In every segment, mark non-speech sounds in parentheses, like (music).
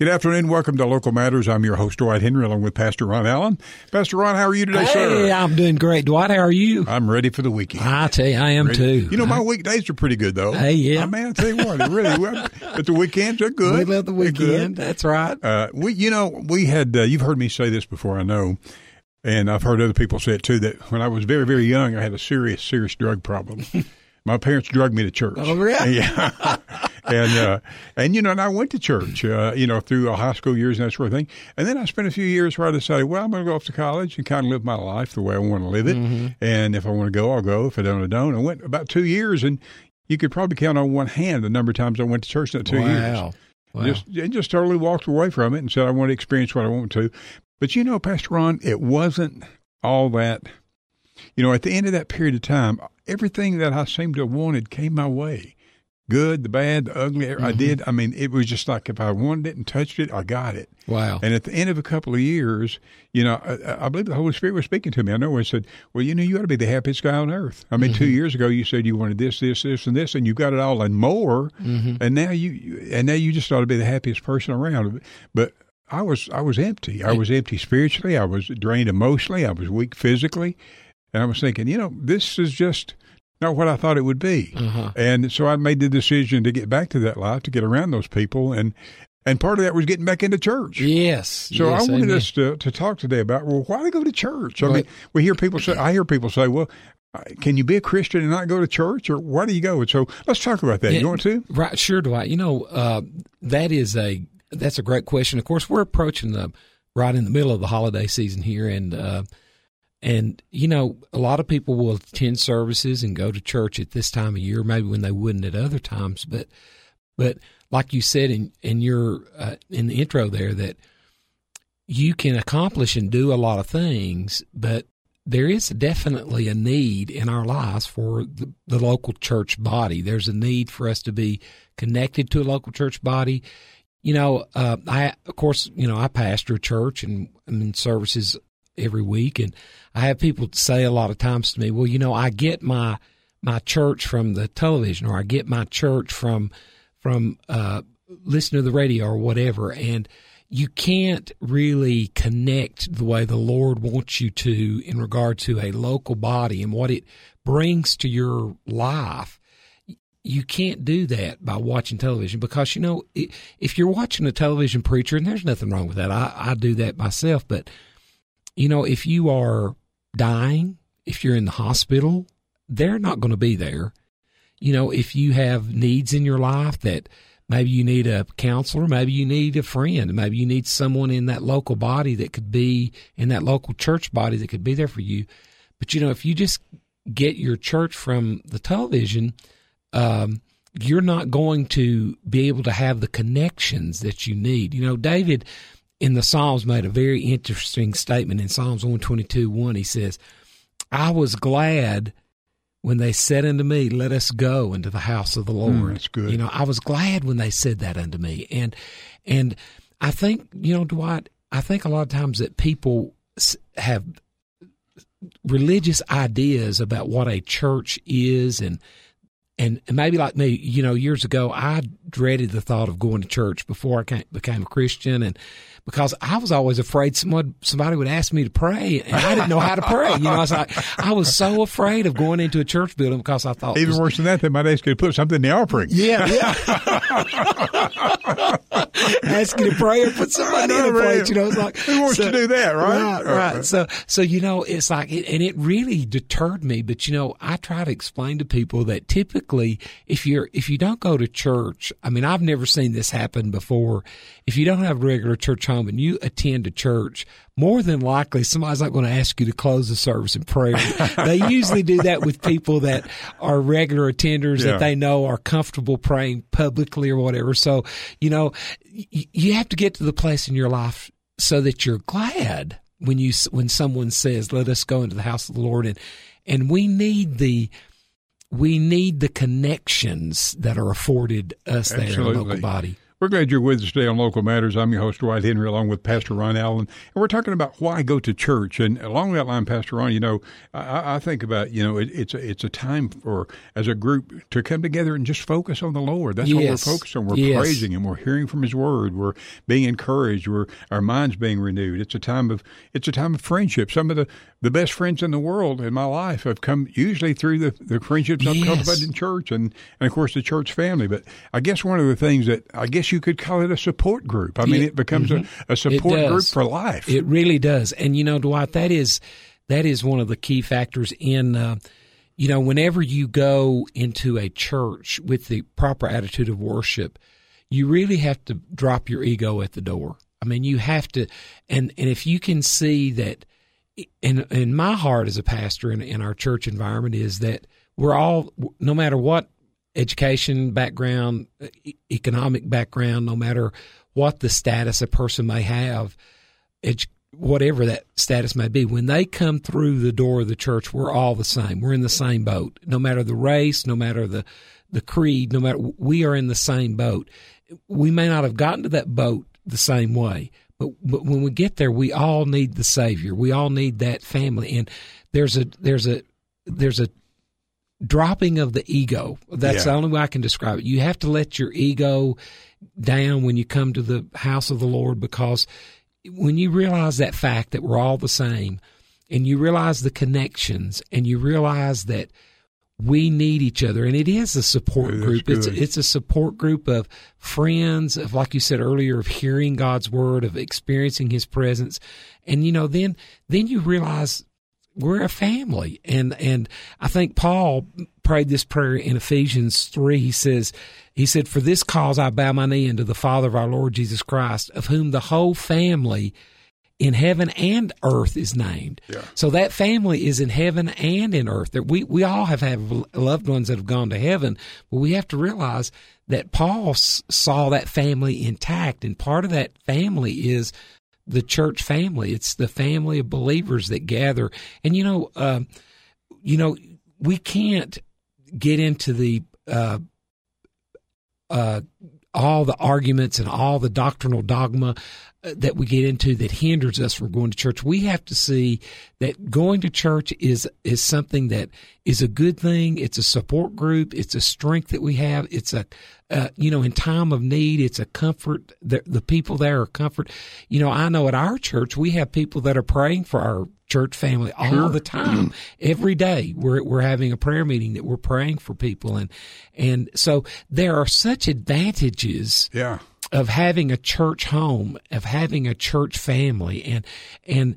Good afternoon. Welcome to Local Matters. I'm your host, Dwight Henry, along with Pastor Ron Allen. Pastor Ron, how are you today, hey, sir? I'm doing great. Dwight, how are you? I'm ready for the weekend. I tell you, I am Ready? too. You know, my weekdays are pretty good, though. Hey, yeah. I mean, I tell you what, really, (laughs) but the weekends are good. we love the weekend. That's right. Uh, we, you know, we had, uh, you've heard me say this before, I know, and I've heard other people say it too, that when I was very, very young, I had a serious, serious drug problem. (laughs) My parents drugged me to church. Oh, really? (laughs) Yeah. and, uh, and, you know, and I went to church, uh, you know, through high school years and that sort of thing. And then I spent a few years where I decided, well, I'm going to go off to college and kind of live my life the way I want to live it. Mm-hmm. And if I want to go, I'll go. If I don't, I don't. I went about two years and you could probably count on one hand the number of times I went to church in that two years. wow. Wow. Just and just totally walked away from it and said I want to experience what I want to. But you know, Pastor Ron, it wasn't all that. You know, at the end of that period of time, everything that I seemed to have wanted came my way. Good, the bad, the ugly. I Mm-hmm. did. I mean, it was just like if I wanted it and touched it, I got it. wow. And at the end of a couple of years, you know, I, I believe the Holy Spirit was speaking to me. I know he said, "Well, you know, you ought to be the happiest guy on earth." I mean, two years ago, you said you wanted this, this, this, and this, and you got it all and more. And now you, you, and now you just ought to be the happiest person around. But I was, I was empty. I was empty spiritually. I was drained emotionally. I was weak physically, and I was thinking, you know, this is just not what I thought it would be. Uh-huh. And so I made the decision to get back to that life, to get around those people, and and part of that was getting back into church. Yes. So yes, I wanted amen. us to, to talk today about well, why do go to church? I mean, we hear people say, I hear people say, well, uh, can you be a Christian and not go to church, or why do you go? And so let's talk about that. Yeah. You want to? Right, sure, Dwight. You know, uh, that is a that's a great question. Of course, we're approaching the right in the middle of the holiday season here, and uh, and you know, a lot of people will attend services and go to church at this time of year, maybe when they wouldn't at other times. But but like you said in in your uh, in the intro there, that you can accomplish and do a lot of things, but there is definitely a need in our lives for the, the local church body. There's a need for us to be connected to a local church body. You know, uh, I of course, you know, I pastor a church and I'm in services every week, and I have people say a lot of times to me, "Well, you know, I get my my church from the television, or I get my church from from uh, listening to the radio or whatever," and you can't really connect the way the Lord wants you to in regard to a local body and what it brings to your life. You can't do that by watching television because, you know, if you're watching a television preacher, and there's nothing wrong with that, I, I do that myself, but, you know, if you are dying, if you're in the hospital, they're not going to be there. You know, if you have needs in your life that maybe you need a counselor, maybe you need a friend, maybe you need someone in that local body that could be in that local church body that could be there for you. But you know, if you just get your church from the television, um, you're not going to be able to have the connections that you need. You know, David in the Psalms made a very interesting statement in Psalms 122 1. He says, I was glad when they said unto me, Let us go into the house of the Lord. Mm, that's good. You know, I was glad when they said that unto me. And and I think, you know, Dwight, I think a lot of times that people have religious ideas about what a church is and and and maybe like me, you know, years ago, I dreaded the thought of going to church before I became a Christian, and because I was always afraid someone somebody would ask me to pray, and I didn't know how to pray. You know, I was like, I was so afraid of going into a church building because I thought, Even worse than that, they might ask you to put something in the offering. yeah, yeah. (laughs) (laughs) Ask you to pray or put somebody in a plate. You know, it's like Who wants to do that, right? Right, right. So, so you know, it's like, it, and it really deterred me. But you know, I try to explain to people that typically, if you're if you don't go to church, I mean, I've never seen this happen before. If you don't have regular church and you attend a church, more than likely somebody's not going to ask you to close the service in prayer. (laughs) they usually do that with people that are regular attenders Yeah. that they know are comfortable praying publicly or whatever. So, you know, y- you have to get to the place in your life so that you're glad when you when someone says, "Let us go into the house of the Lord," and and we need the we need the connections that are afforded us there in the local body. We're glad you're with us today on Local Matters. I'm your host, Dwight Henry, along with Pastor Ron Allen. And we're talking about why go to church. And along that line, Pastor Ron, you know, I, I think about, you know, it, it's, a, it's a time for, as a group, to come together and just focus on the Lord. That's yes. what we're focused on. We're yes. praising Him. We're hearing from His Word. We're being encouraged. We're, our minds being renewed. It's a time of, it's a time of friendship. Some of the, the best friends in the world in my life have come usually through the, the friendships I've yes. cultivated in church and, and, of course, the church family. But I guess one of the things that I guess you could call it a support group. I mean, it, it becomes mm-hmm. a, a support group for life. It really does. And you know, Dwight, that is that is one of the key factors in. Uh, you know, whenever you go into a church with the proper attitude of worship, you really have to drop your ego at the door. I mean, you have to, and and if you can see that, in in my heart as a pastor in, in our church environment is that we're all, no matter what education background, economic background, no matter what the status a person may have, whatever that status may be, when they come through the door of the church, we're all the same. We're in the same boat. No matter the race, no matter the, the creed, no matter, we are in the same boat. We may not have gotten to that boat the same way, but, but when we get there, we all need the Savior. We all need that family. And there's a, there's a, there's a dropping of the ego. That's yeah. the only way I can describe it. You have to let your ego down when you come to the house of the Lord because when you realize that fact that we're all the same and you realize the connections and you realize that we need each other and it is a support group it's it's a support group of friends of like you said earlier of hearing God's word of experiencing his presence and you know then then you realize we're a family. And, and I think Paul prayed this prayer in Ephesians 3. He says, he said, for this cause I bow my knee unto the Father of our Lord Jesus Christ, of whom the whole family in heaven and earth is named. Yeah. So that family is in heaven and in earth. We we all have had loved ones that have gone to heaven, but we have to realize that Paul saw that family intact, and part of that family is the church family. It's the family of believers that gather. And you know, uh, you know, we can't get into the uh, uh, all the arguments and all the doctrinal dogma that we get into that hinders us from going to church. We have to see that going to church is is something that is a good thing. It's a support group. It's a strength that we have. It's a uh, you know in time of need. It's a comfort. The, the people there are comfort. You know, I know at our church we have people that are praying for our church family all sure. the time. Every day we're we're having a prayer meeting that we're praying for people and and so there are such advantages. Yeah of having a church home, of having a church family, and and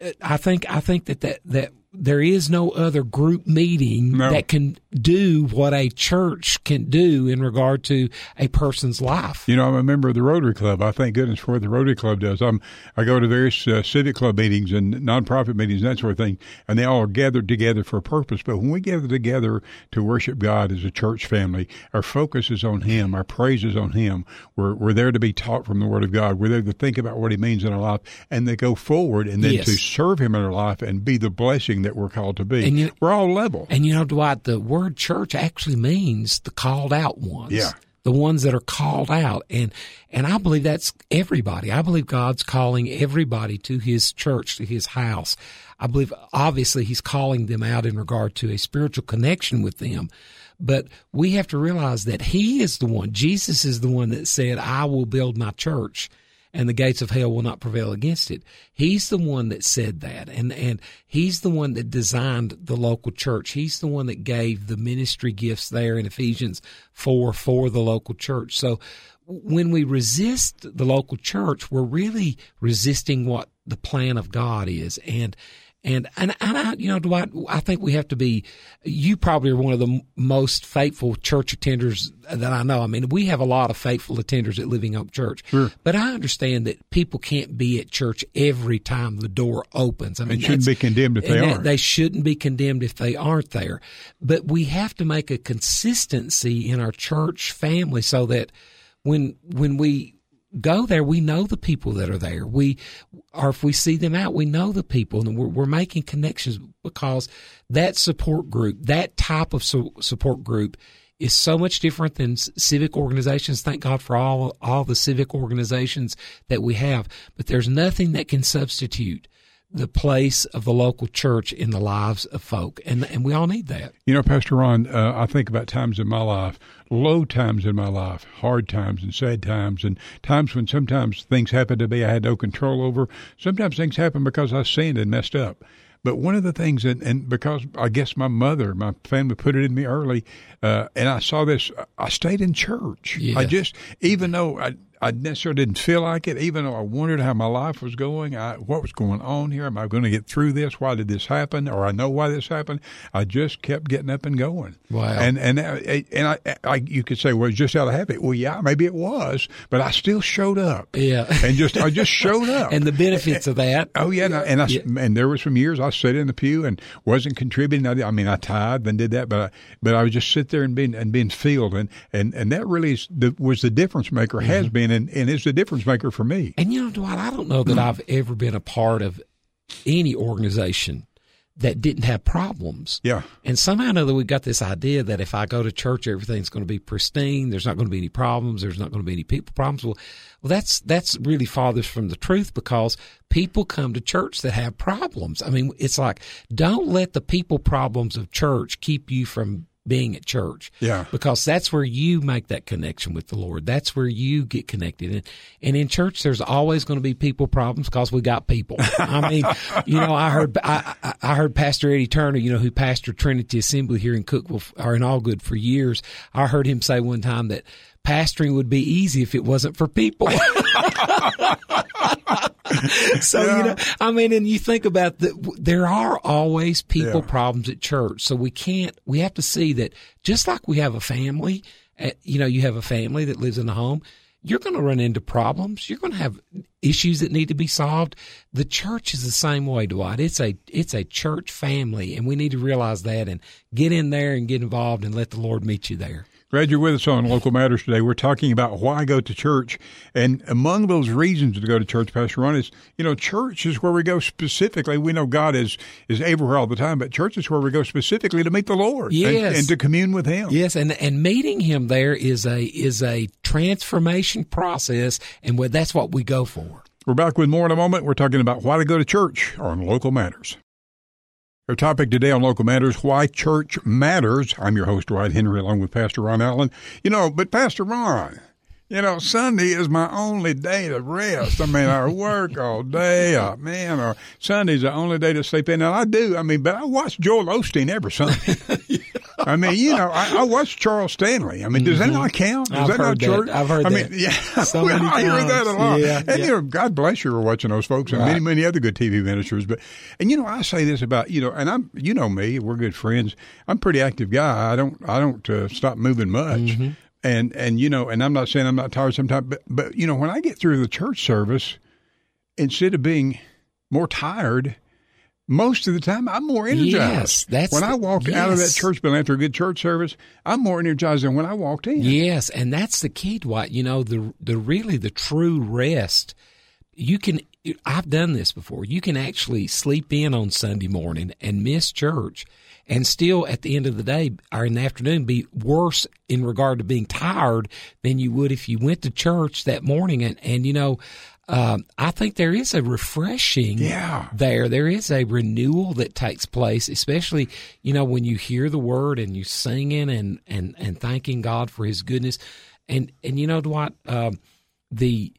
uh, I think I think that that that there is no other group meeting no. that can do what a church can do in regard to a person's life. You know, I'm a member of the Rotary Club. I thank goodness for what the Rotary Club does. I'm I go to various uh, civic club meetings and nonprofit meetings and that sort of thing, and they all are gathered together for a purpose. But when we gather together to worship God as a church family, our focus is on Him, our praise is on Him. We're we're there to be taught from the Word of God. We're there to think about what He means in our life, and they go forward and then yes. to serve Him in our life and be the blessing that we're called to be. And you, we're all level. And you know, Dwight, the word church actually means the called out ones. Yeah. The ones that are called out. And and I believe that's everybody. I believe God's calling everybody to his church, to his house. I believe obviously he's calling them out in regard to a spiritual connection with them. But we have to realize that he is the one, Jesus is the one that said, I will build my church and the gates of hell will not prevail against it. He's the one that said that, and and he's the one that designed the local church. He's the one that gave the ministry gifts there in Ephesians four for the local church. So when we resist the local church, we're really resisting what the plan of God is, and and and, and I, you know, Dwight, I think we have to be. You probably are one of the most faithful church attenders that I know. I mean, we have a lot of faithful attenders at Living Hope Church, sure. but I understand that people can't be at church every time the door opens. I mean, they shouldn't be condemned if they aren't. They shouldn't be condemned if they aren't there. But we have to make a consistency in our church family so that when when we go there, we know the people that are there. We, or if we see them out, we know the people, and we're, we're making connections because that support group, that type of su- support group, is so much different than civic organizations. Thank God for all all the civic organizations that we have, but there's nothing that can substitute the place of the local church in the lives of folk, and and we all need that. You know, Pastor Ron, uh, I think about times in my life, low times in my life, hard times and sad times, and times when sometimes things happen to me I had no control over. Sometimes things happen because I sinned and messed up. But one of the things, and, and because I guess my mother, my family put it in me early, uh, and I saw this, I stayed in church. Yes. I just, even though I, I necessarily didn't feel like it, even though I wondered how my life was going. I, what was going on here? Am I going to get through this? Why did this happen? Or I know why this happened. I just kept getting up and going. Wow. And and and I, I you could say, well, it's just out of habit. Well, yeah, maybe it was, but I still showed up. Yeah. (laughs) And just I just showed up. and the benefits of that. Oh yeah, and I, and, I, Yeah. and there was some years I sat in the pew and wasn't contributing. I, I mean, I tithed and did that, but I, but I would just sit there and being and being filled, and and and that really is the, was the difference maker, Mm-hmm. has been, and, and is the difference maker for me. And you know, Dwight, I don't know that I've ever been a part of any organization that didn't have problems. Yeah, And somehow or another, we got this idea that if I go to church, everything's going to be pristine. There's not going to be any problems. There's not going to be any people problems. Well, well, that's that's really farthest from the truth because people come to church that have problems. I mean, it's like don't let the people problems of church keep you from being at church. Yeah. Because that's where you make that connection with the Lord. That's where you get connected. And, and in church, there's always going to be people problems because we got people. I mean, you know, I heard, I, I- I heard Pastor Eddie Turner, you know, who pastored Trinity Assembly here in Cookeville or in Algood for years. I heard him say one time that pastoring would be easy if it wasn't for people. (laughs) so you know, I mean, and you think about that. There are always people Yeah. problems at church, so we can't. We have to see that just like we have a family. uh, You know, you have a family that lives in a home. You're going to run into problems. You're going to have issues that need to be solved. The church is the same way, Dwight. It's a it's a church family, and we need to realize that and get in there and get involved and let the Lord meet you there. Glad you're with us on Local Matters today. We're talking about why go to church. And among those reasons to go to church, Pastor Ron, is, you know, church is where we go specifically. We know God is, is everywhere all the time, but church is where we go specifically to meet the Lord Yes. and, to commune with Him. Yes, and and meeting him there is a is a transformation process, and that's what we go for. We're back with more in a moment. We're talking about why to go to church on Local Matters. Our topic today on Local Matters, why church matters. I'm your host, Dwight Henry, along with Pastor Ron Allen. You know, but Pastor Ron, you know, Sunday is my only day to rest. I mean, I work all day, uh, man, or Sunday's the only day to sleep in. And I do, I mean, but I watch Joel Osteen every Sunday. (laughs) I mean, you know, I, I watch Charles Stanley. I mean, does that not count? Does Mm-hmm. I've that not heard that. church? I've heard I mean, that yeah, (laughs) so many I hear that a lot. Yeah, and yeah. you know, God bless you for watching those folks and many, many other good TV ministers. But and you know, I say this about you know, and I'm you know me, we're good friends. I'm a pretty active guy. I don't I don't uh, stop moving much. Mm-hmm. And and you know, and I'm not saying I'm not tired sometimes, but but you know, when I get through the church service, instead of being more tired. Most of the time, I'm more energized. Yes, that's when the- I walk out of that church building after a good church service. I'm more energized than when I walked in. Yes, and that's the key, Dwight. You know, the the really the true rest. You can. I've done this before. You can actually sleep in on Sunday morning and miss church, and still at the end of the day or in the afternoon be worse in regard to being tired than you would if you went to church that morning. And and you know, um, I think there is a refreshing Yeah. there. There is a renewal that takes place, especially you know when you hear the word and you singing and and and thanking God for His goodness, and and you know Dwight, um, the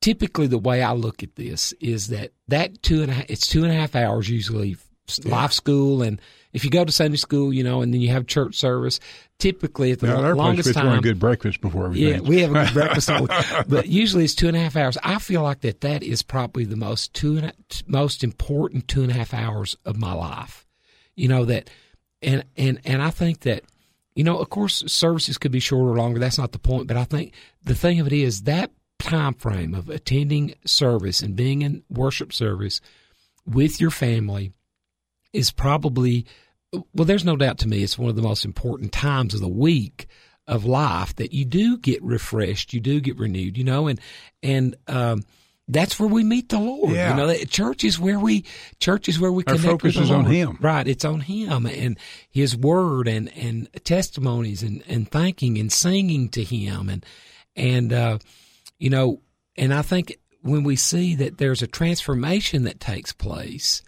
typically the way I look at this is that that two and a half, it's two and a half hours usually life school and if you go to Sunday school, you know, and then you have church service, typically at the Now, place longest one time, good breakfast before everything. yeah, we have a good (laughs) breakfast, but usually it's two and a half hours. I feel like that that is probably the most two and a, most important two and a half hours of my life. You know that, and and and I think that, you know, of course, services could be shorter or longer. That's not the point. But I think the thing of it is that time frame of attending service and being in worship service with your family is probably well there's no doubt to me it's one of the most important times of the week of life that you do get refreshed you do get renewed you know and and um that's where we meet the Lord. Yeah. You know, church is where we church is where we Our connect focus with the is on Him. Right, it's on Him and His Word and and testimonies and and thanking and singing to Him and and uh, you know, and I think when we see that there's a transformation that takes place.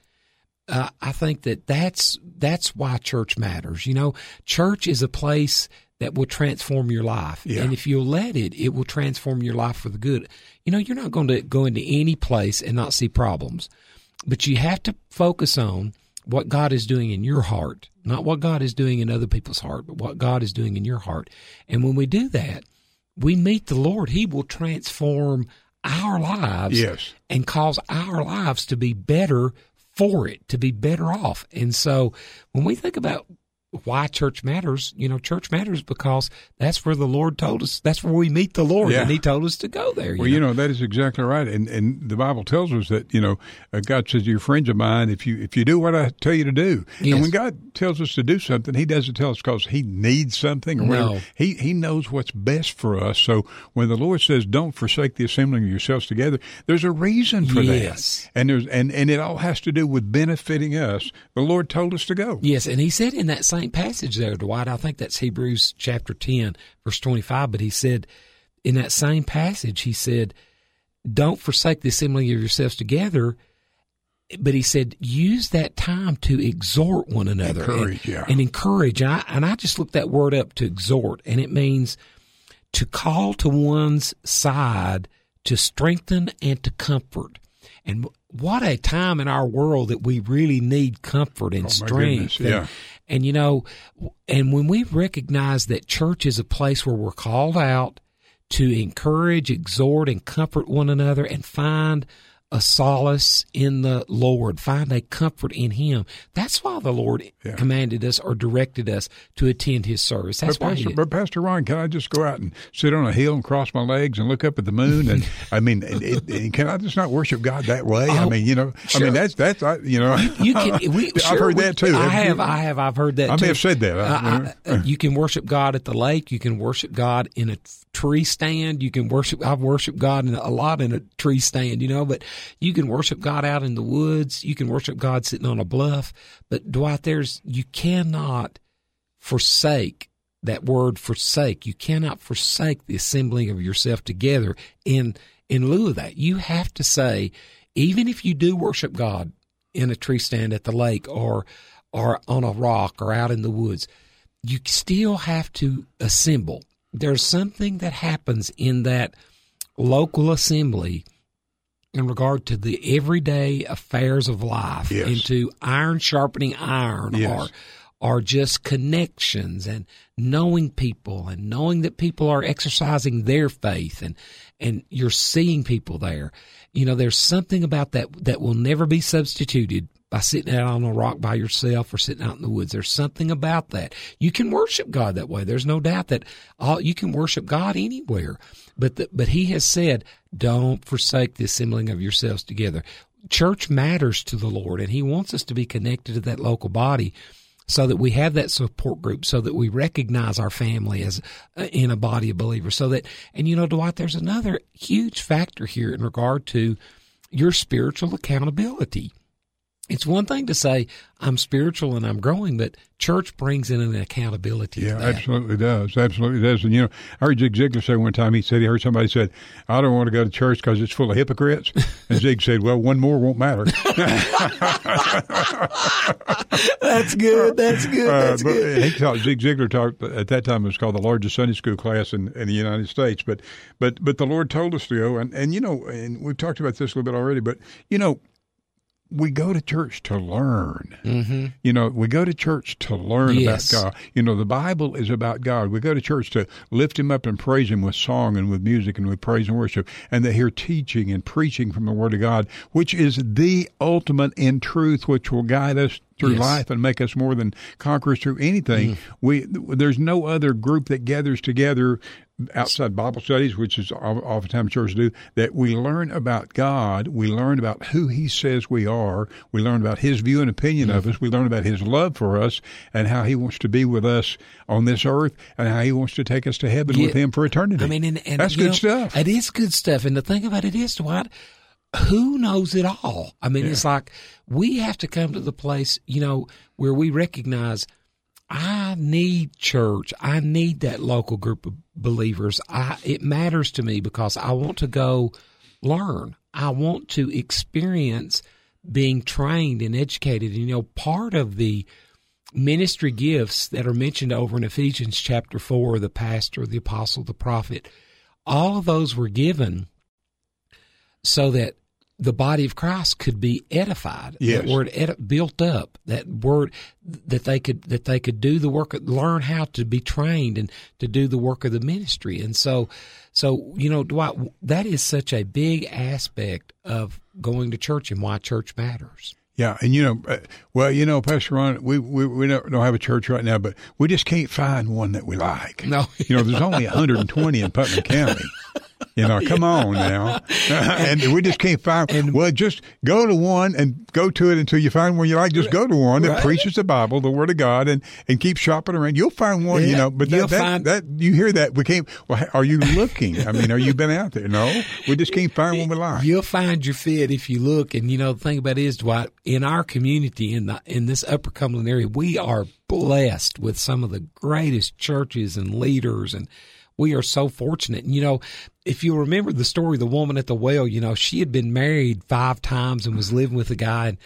Uh, I think that that's that's why church matters. You know, church is a place that will transform your life, Yeah. and if you'll let it, it will transform your life for the good. You know, you're not going to go into any place and not see problems, but you have to focus on what God is doing in your heart, not what God is doing in other people's heart, but what God is doing in your heart. And when we do that, we meet the Lord. He will transform our lives Yes. and cause our lives to be better for it, to be better off. And so when we think about why church matters, you know, church matters because that's where the Lord told us, that's where we meet the Lord, Yeah. and He told us to go there. Well, you know that is exactly right, and and the Bible tells us that you know uh, God says you're friends of mine if you if you do what I tell you to do. Yes. And when God tells us to do something, He doesn't tell us because He needs something or whatever. He He knows what's best for us. So when the Lord says, "Don't forsake the assembling of yourselves together," there's a reason for Yes. that, and there's and and it all has to do with benefiting us. The Lord told us to go. Yes, and he said in that same passage there, Dwight, I think that's Hebrews chapter 10, verse 25, but he said in that same passage, he said, Don't forsake the assembling of yourselves together. But he said, use that time to exhort one another. Encourage, and, yeah. and encourage. And I, and I just looked that word up to exhort, and it means to call to one's side to strengthen and to comfort. And what a time in our world that we really need comfort and Oh, strength. goodness, and, yeah. And you know, and when we recognize that church is a place where we're called out to encourage, exhort, and comfort one another and find a solace in the Lord, find a comfort in Him. That's why the Lord Yeah. commanded us or directed us to attend His service. That's But why Pastor, but Pastor Ron, can I just go out and sit on a hill and cross my legs and look up at the moon? And (laughs) I mean, it, it, can I just not worship God that way? I Oh, mean, you know, I mean that's that's I, you know, You can. We, (laughs) I've sure, heard we- that too. I have. I have. I've heard that. i may have said that. Uh, I- uh, you can worship God at the lake. You can worship God in a tree stand. You can worship. I've worshiped God in a, a lot in a tree stand, you know. But you can worship God out in the woods. You can worship God sitting on a bluff. But Dwight, there's you cannot forsake that word forsake. You cannot forsake the assembling of yourself together. In in lieu of that, you have to say, even if you do worship God in a tree stand at the lake or or on a rock or out in the woods, you still have to assemble. There's something that happens in that local assembly in regard to the everyday affairs of life, Yes. into iron sharpening iron, Yes. or or just connections and knowing people and knowing that people are exercising their faith and and you're seeing people there. You know, there's something about that that will never be substituted by sitting out on a rock by yourself or sitting out in the woods. There's something about that. You can worship God that way. There's no doubt that all, you can worship God anywhere. But the, but He has said, don't forsake the assembling of yourselves together. Church matters to the Lord, and He wants us to be connected to that local body so that we have that support group, so that we recognize our family as uh, in a body of believers. So that, and you know, Dwight, there's another huge factor here in regard to your spiritual accountability. It's one thing to say I'm spiritual and I'm growing, but church brings in an accountability. Yeah, to that. absolutely does. Absolutely does. And you know, I heard Zig Ziglar say one time. He said he heard somebody said, "I don't want to go to church because it's full of hypocrites." And Zig said, "Well, one more won't matter." (laughs) That's good. That's good. Uh, That's but good. he taught Zig Ziglar taught at that time it was called the largest Sunday school class in, in the United States. But but but the Lord told us to go, and and you know, and we've talked about this a little bit already. But you know, we go to church to learn. Mm-hmm. You know, we go to church to learn Yes. about God. You know, the Bible is about God. We go to church to lift Him up and praise Him with song and with music and with praise and worship, and to hear teaching and preaching from the Word of God, which is the ultimate in truth, which will guide us through Yes. life and make us more than conquerors through anything. Mm-hmm. We there's no other group that gathers together outside Bible studies, which is oftentimes churches do, that we learn about God, we learn about who He says we are, we learn about His view and opinion of mm-hmm. us, we learn about His love for us, and how He wants to be with us on this earth, and how He wants to take us to heaven with Him for eternity. I mean, and, and that's good know, stuff. It is good stuff. And the thing about it is, Dwight, who knows it all? I mean, yeah. it's like we have to come to the place, you know, where we recognize I need church. I need that local group of believers. I it matters to me because I want to go learn. I want to experience being trained and educated. And, you know, part of the ministry gifts that are mentioned over in Ephesians chapter 4 the pastor, the apostle, the prophet all of those were given so that the body of Christ could be edified. Yes. That word edi- built up. That word that they could that they could do the work, learn how to be trained and to do the work of the ministry. And so, so you know, Dwight, that is such a big aspect of going to church and why church matters. Yeah, and you know, uh, well, you know, Pastor Ron, we we, we don't, don't have a church right now, but we just can't find one that we like. No, you know, there's only 120 in Putnam (laughs) County. You know, come on now. (laughs) and we just can't find. And, well, just go to one and go to it until you find one you like. Just go to one that right. preaches the Bible, the Word of God, and and keep shopping around. You'll find one. Yeah, you know, but that, that, find, that, you hear that we can't. Well, are you looking? I mean, are you been out there? No, we just can't find one we like. You'll find your fit if you look. And you know, the thing about it is, Dwight, in our community in the in this Upper Cumberland area, we are blessed with some of the greatest churches and leaders and we are so fortunate. And, you know, if you remember the story, of the woman at the well, you know, she had been married five times and was living with a guy and,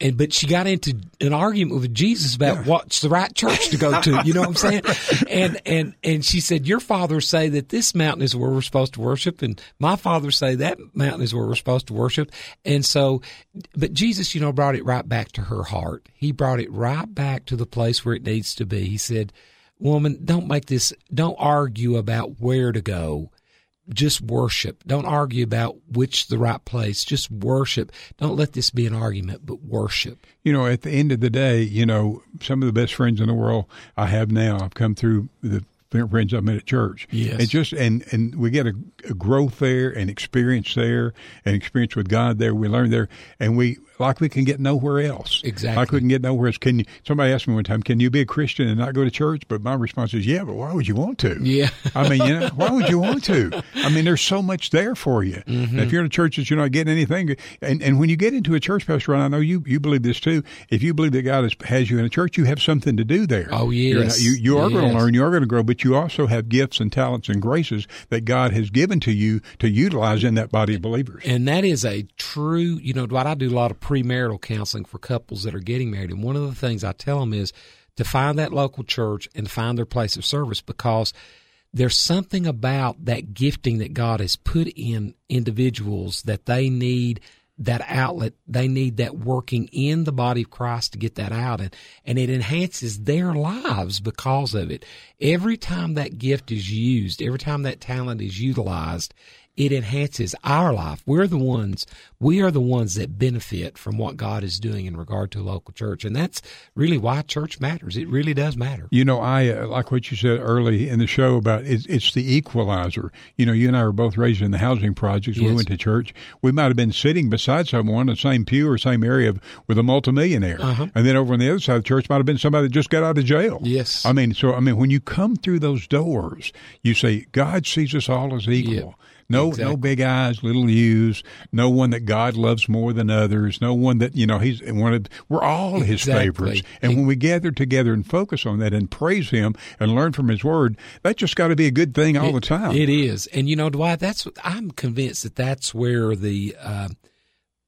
and but she got into an argument with Jesus about yeah. what's the right church to go to. (laughs) You know what I'm saying? and and and she said, "Your fathers say that this mountain is where we're supposed to worship, and my fathers say that mountain is where we're supposed to worship." And so, but Jesus, you know, brought it right back to her heart. He brought it right back to the place where it needs to be. He said, woman, don't make this, don't argue about where to go. Just worship. Don't argue about which the right place. Just worship. Don't let this be an argument, but worship. You know, at the end of the day, you know, some of the best friends in the world I have now, I've come through the friends I've met at church. Yes. And just and and we get a, a, growth there and experience there and experience with God there. We learn there and we like we can get nowhere else. Exactly. Like we can get nowhere else. Can you, somebody asked me one time, can you be a Christian and not go to church? But my response is, yeah, but why would you want to? Yeah. (laughs) I mean, you know, why would you want to? I mean, there's so much there for you. Mm-hmm. If you're in a church that you're not getting anything, and, and when you get into a church, Pastor Ron, I know you, you believe this too. If you believe that God has, has you in a church, you have something to do there. Oh, yes. you, you are yes. going to learn, you are going to grow, but you also have gifts and talents and graces that God has given to you to utilize in that body of believers. And that is a true, you know, Dwight, I do a lot of premarital counseling counseling for couples that are getting married. And one of the things I tell them is to find that local church and find their place of service because there's something about that gifting that God has put in individuals that they need that outlet. They need that working in the body of Christ to get that out. And, and it enhances their lives because of it. Every time that gift is used, every time that talent is utilized, it enhances our life. We're the ones, we are the ones that benefit from what God is doing in regard to a local church. And that's really why church matters. It really does matter. You know, I uh, like what you said early in the show about it's, it's the equalizer. You know, you and I were both raised in the housing projects. Yes. We went to church. We might have been sitting beside someone in the same pew or same area with a multimillionaire. Uh-huh. And then over on the other side of the church might have been somebody that just got out of jail. Yes. I mean, so, I mean, when you come through those doors, you say, God sees us all as equal. Yep. No, exactly. no big eyes, little U's. No one that God loves more than others. No one that you know He's one of. We're all His exactly. favorites. And when we gather together and focus on that and praise Him and learn from His Word, that just got to be a good thing all it, the time. It is, and you know, Dwight. That's I'm convinced that that's where the. Uh,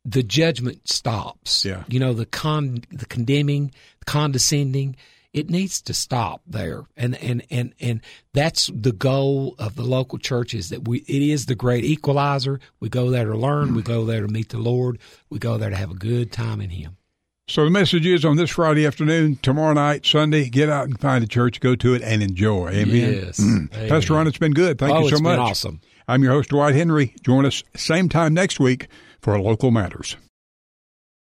the judgment stops. Yeah. You know, the con the condemning, condescending, it needs to stop there. And, and, and, and that's the goal of the local church is that we, it is the great equalizer. We go there to learn. We go there to meet the Lord. We go there to have a good time in Him. So the message is on this Friday afternoon, tomorrow night, Sunday, get out and find a church, go to it and enjoy. Amen. Yes. Mm. Amen. Pastor Ron, it's been good. Thank oh, you so much. awesome. I'm your host, Dwight Henry. Join us same time next week for Local Matters.